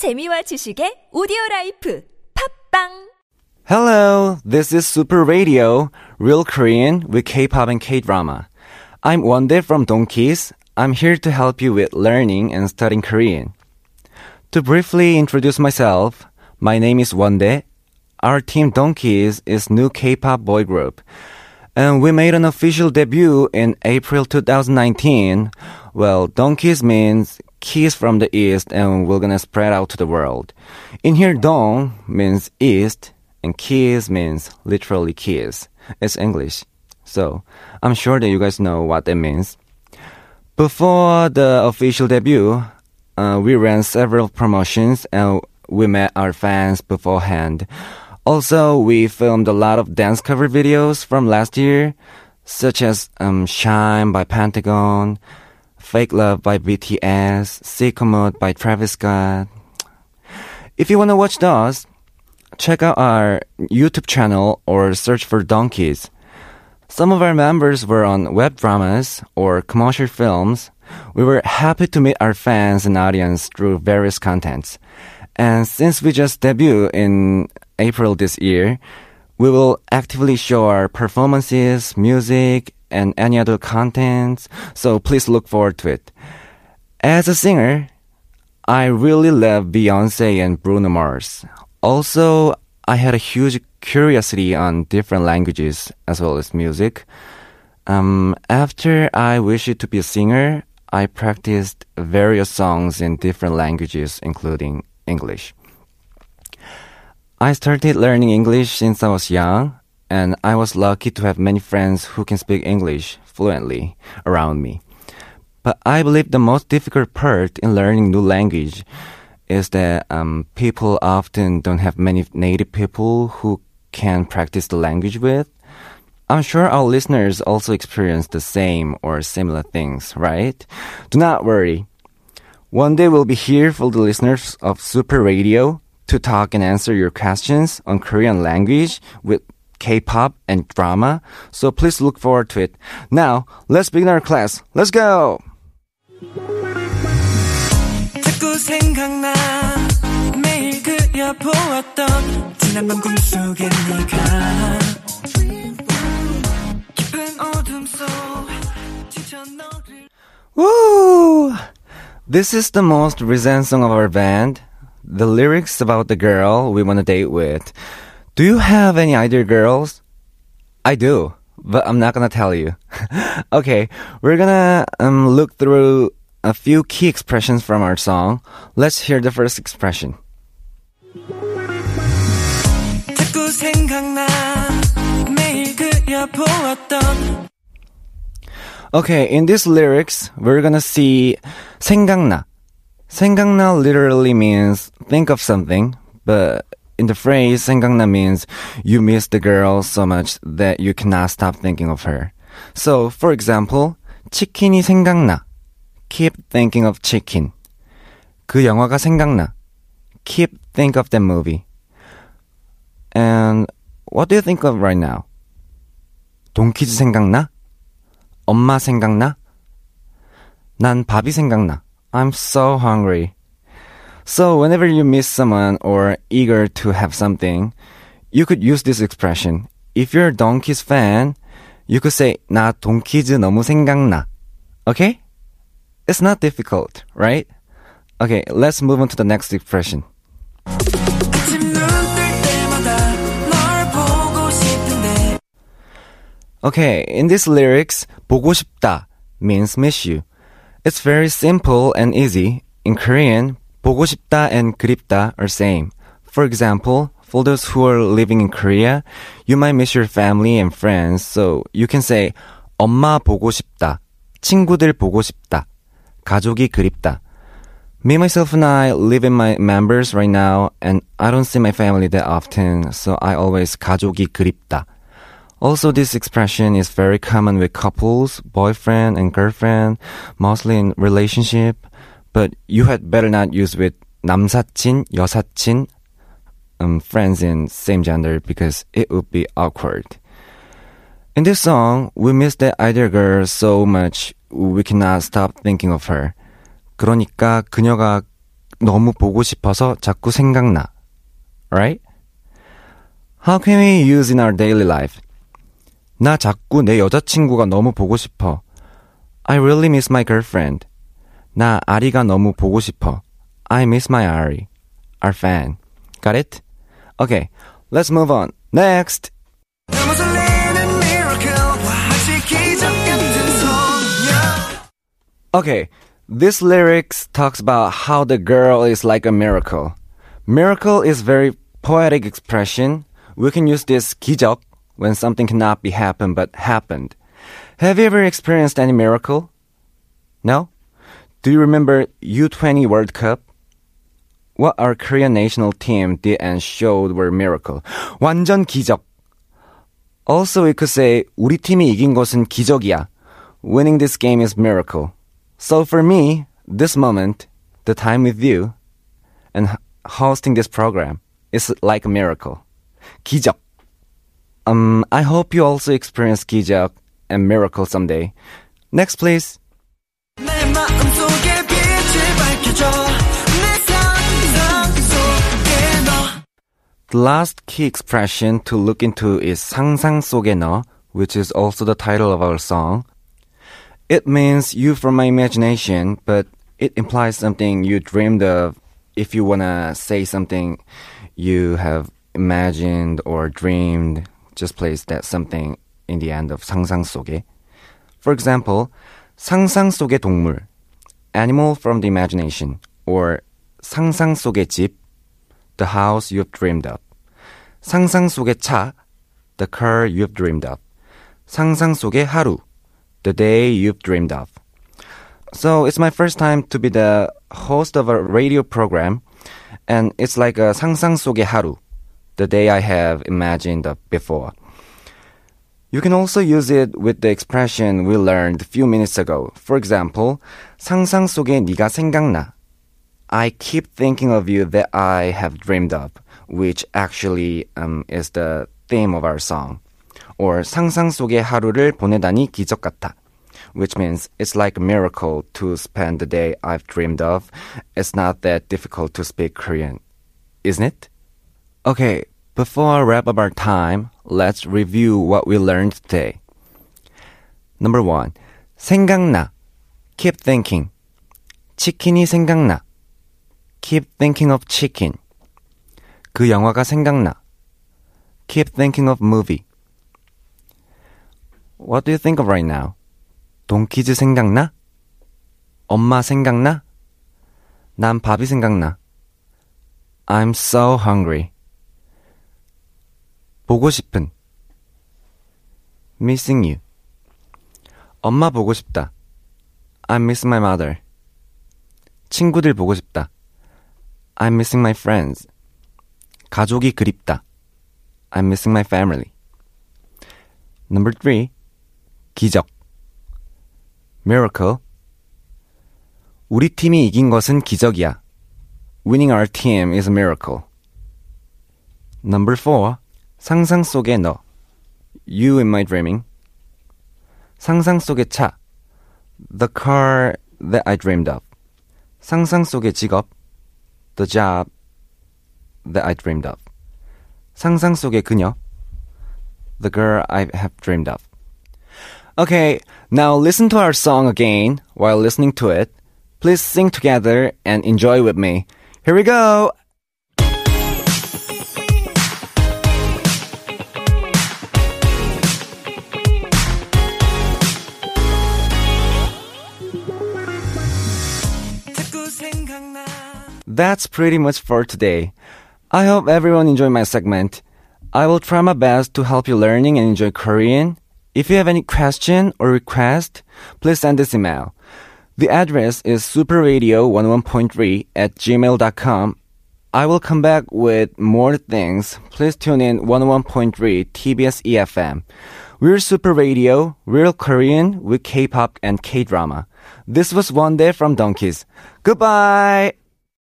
재미와 지식의 오디오 라이프 팝빵 Hello, this is Super Radio, Real Korean with K-pop and K-drama. I'm Wondae from Dongkiz. I'm here to help you with learning and studying Korean. To briefly introduce myself, my name is Wondae. Our team Dongkiz is new K-pop boy group. And we made an official debut in April 2019. Well, Dongkiz means keys from the east and we're gonna spread out to the world. In here, dong means east and keys means literally keys. It's English. So I'm sure that you guys know what that means. Before the official debut, uh, we ran several promotions and we met our fans beforehand. Also, we filmed a lot of dance cover videos from last year, such as um, Shine by Pentagon, Fake Love by BTS, Sicko Mode by Travis Scott. If you want to watch those, check out our YouTube channel or search for Dongkiz. Some of our members were on web dramas or commercial films. We were happy to meet our fans and audience through various contents. And since we just debuted in April this year, we will actively show our performances, music, and any other contents, so please look forward to it. As a singer, I really love Beyonce and Bruno Mars. Also, I had a huge curiosity on different languages as well as music. Um, after I wished to be a singer, I practiced various songs in different languages, including English. I started learning English since I was young, and I was lucky to have many friends who can speak English fluently around me. But I believe the most difficult part in learning new language is that um, people often don't have many native people who can practice the language with. I'm sure our listeners also experience the same or similar things, right? Do not worry. One day we'll be here for the listeners of Super Radio to talk and answer your questions on Korean language with K-pop, and drama, so please look forward to it. Now, let's begin our class. Let's go! Woo! This is the most recent song of our band. The lyrics about the girl we want to date with. Do you have any ideal girls? I do, but I'm not gonna tell you. okay, we're gonna um, look through a few key expressions from our song. Let's hear the first expression. 자꾸 생각나 매일 그려보았던 Okay, in these lyrics, we're gonna see 생각나. 생각나 literally means think of something, but in the phrase 생각나 means you miss the girl so much that you cannot stop thinking of her. So, for example, 치킨이 생각나. Keep thinking of chicken. 그 영화가 생각나. Keep think of that movie. And what do you think of right now? 돈키즈 생각나? 엄마 생각나? 난 밥이 생각나. I'm so hungry. So whenever you miss someone or eager to have something, you could use this expression. If you're a Dongkiz fan, you could say 나 돈키즈 너무 생각나. Okay? It's not difficult, right? Okay, let's move on to the next expression. Okay, in these lyrics, 보고 싶다 means miss you. It's very simple and easy. In Korean, 보고 싶다 and 그립다 are same. For example, for those who are living in Korea, you might miss your family and friends, so you can say 엄마 보고 싶다, 친구들 보고 싶다, 가족이 그립다. Me, myself, and I live in my members right now, and I don't see my family that often, so I always 가족이 그립다. Also, this expression is very common with couples, boyfriend and girlfriend, mostly in relationship, But you had better not use with 남사친, 여사친, um, friends in same gender because it would be awkward. In this song, we miss that ideal girl so much we cannot stop thinking of her. 그러니까 그녀가 너무 보고 싶어서 자꾸 생각나. Right? How can we use in our daily life? 나 자꾸 내 여자친구가 너무 보고 싶어. I really miss my girlfriend. 나 아리가 너무 보고 싶어. I miss my Ari. Our fan. Got it? Okay, let's move on. Next! 너무 설레는 miracle 마치 기적 같은 소녀 Okay, this lyrics talks about how the girl is like a miracle. Miracle is very poetic expression. We can use this 기적 when something cannot be happened but happened. Have you ever experienced any miracle? No? Do you remember U20 World Cup? What our Korean national team did and showed were miracle. 완전 기적. Also, we could say 우리 팀이 이긴 것은 기적이야. Winning this game is miracle. So for me, this moment, the time with you, and h- hosting this program is like a miracle. 기적. Um, I hope you also experience 기적 and miracle someday. Next, please. The last key expression to look into is 상상 속에 너, which is also the title of our song. It means you from my imagination, but it implies something you dreamed of if you wanna say something you have imagined or dreamed, just place that something in the end of 상상 속에. For example, 상상 속의 동물, animal from the imagination, or 상상 속의 집, the house you've dreamed of. 상상 속의 차, the car you've dreamed of. 상상 속의 하루, the day you've dreamed of. So it's my first time to be the host of a radio program, and it's like a 상상 속의 하루, the day I have imagined of before. You can also use it with the expression we learned a few minutes ago. For example, 상상 속에 네가 생각나. I keep thinking of you that I have dreamed of, which actually um, is the theme of our song. Or 상상 속의 하루를 보내다니 기적 같아, which means it's like a miracle to spend the day I've dreamed of. It's not that difficult to speak Korean, isn't it? Okay, before I wrap up our time, let's review what we learned today. Number one, 생각나. Keep thinking. 치킨이 생각나. Keep thinking of chicken. 그 영화가 생각나. Keep thinking of movie. What do you think of right now? 돈키즈 생각나? 엄마 생각나? 난 밥이 생각나. I'm so hungry. 보고 싶은. Missing you. 엄마 보고 싶다. I'm missing my mother. 친구들 보고 싶다. I'm missing my friends. 가족이 그립다. I'm missing my family. Number three, 기적. Miracle. 우리 팀이 이긴 것은 기적이야. Winning our team is a miracle. Number four, 상상 속의 너. You in my dreaming. 상상 속의 차. The car that I dreamed of. 상상 속의 직업. The job that I dreamed of. 상상 속의 그녀. The girl I have dreamed of. Okay, now listen to our song again while listening to it. Please sing together and enjoy with me. Here we go! That's pretty much for today. I hope everyone enjoyed my segment. I will try my best to help you learning and enjoy Korean. If you have any question or request, please send this email. The address is superradio11.3 at gmail.com. I will come back with more things. Please tune in 101.3 TBS EFM. We're Super Radio, real Korean with K-pop and K-drama. This was Wondae from Dongkiz. Goodbye!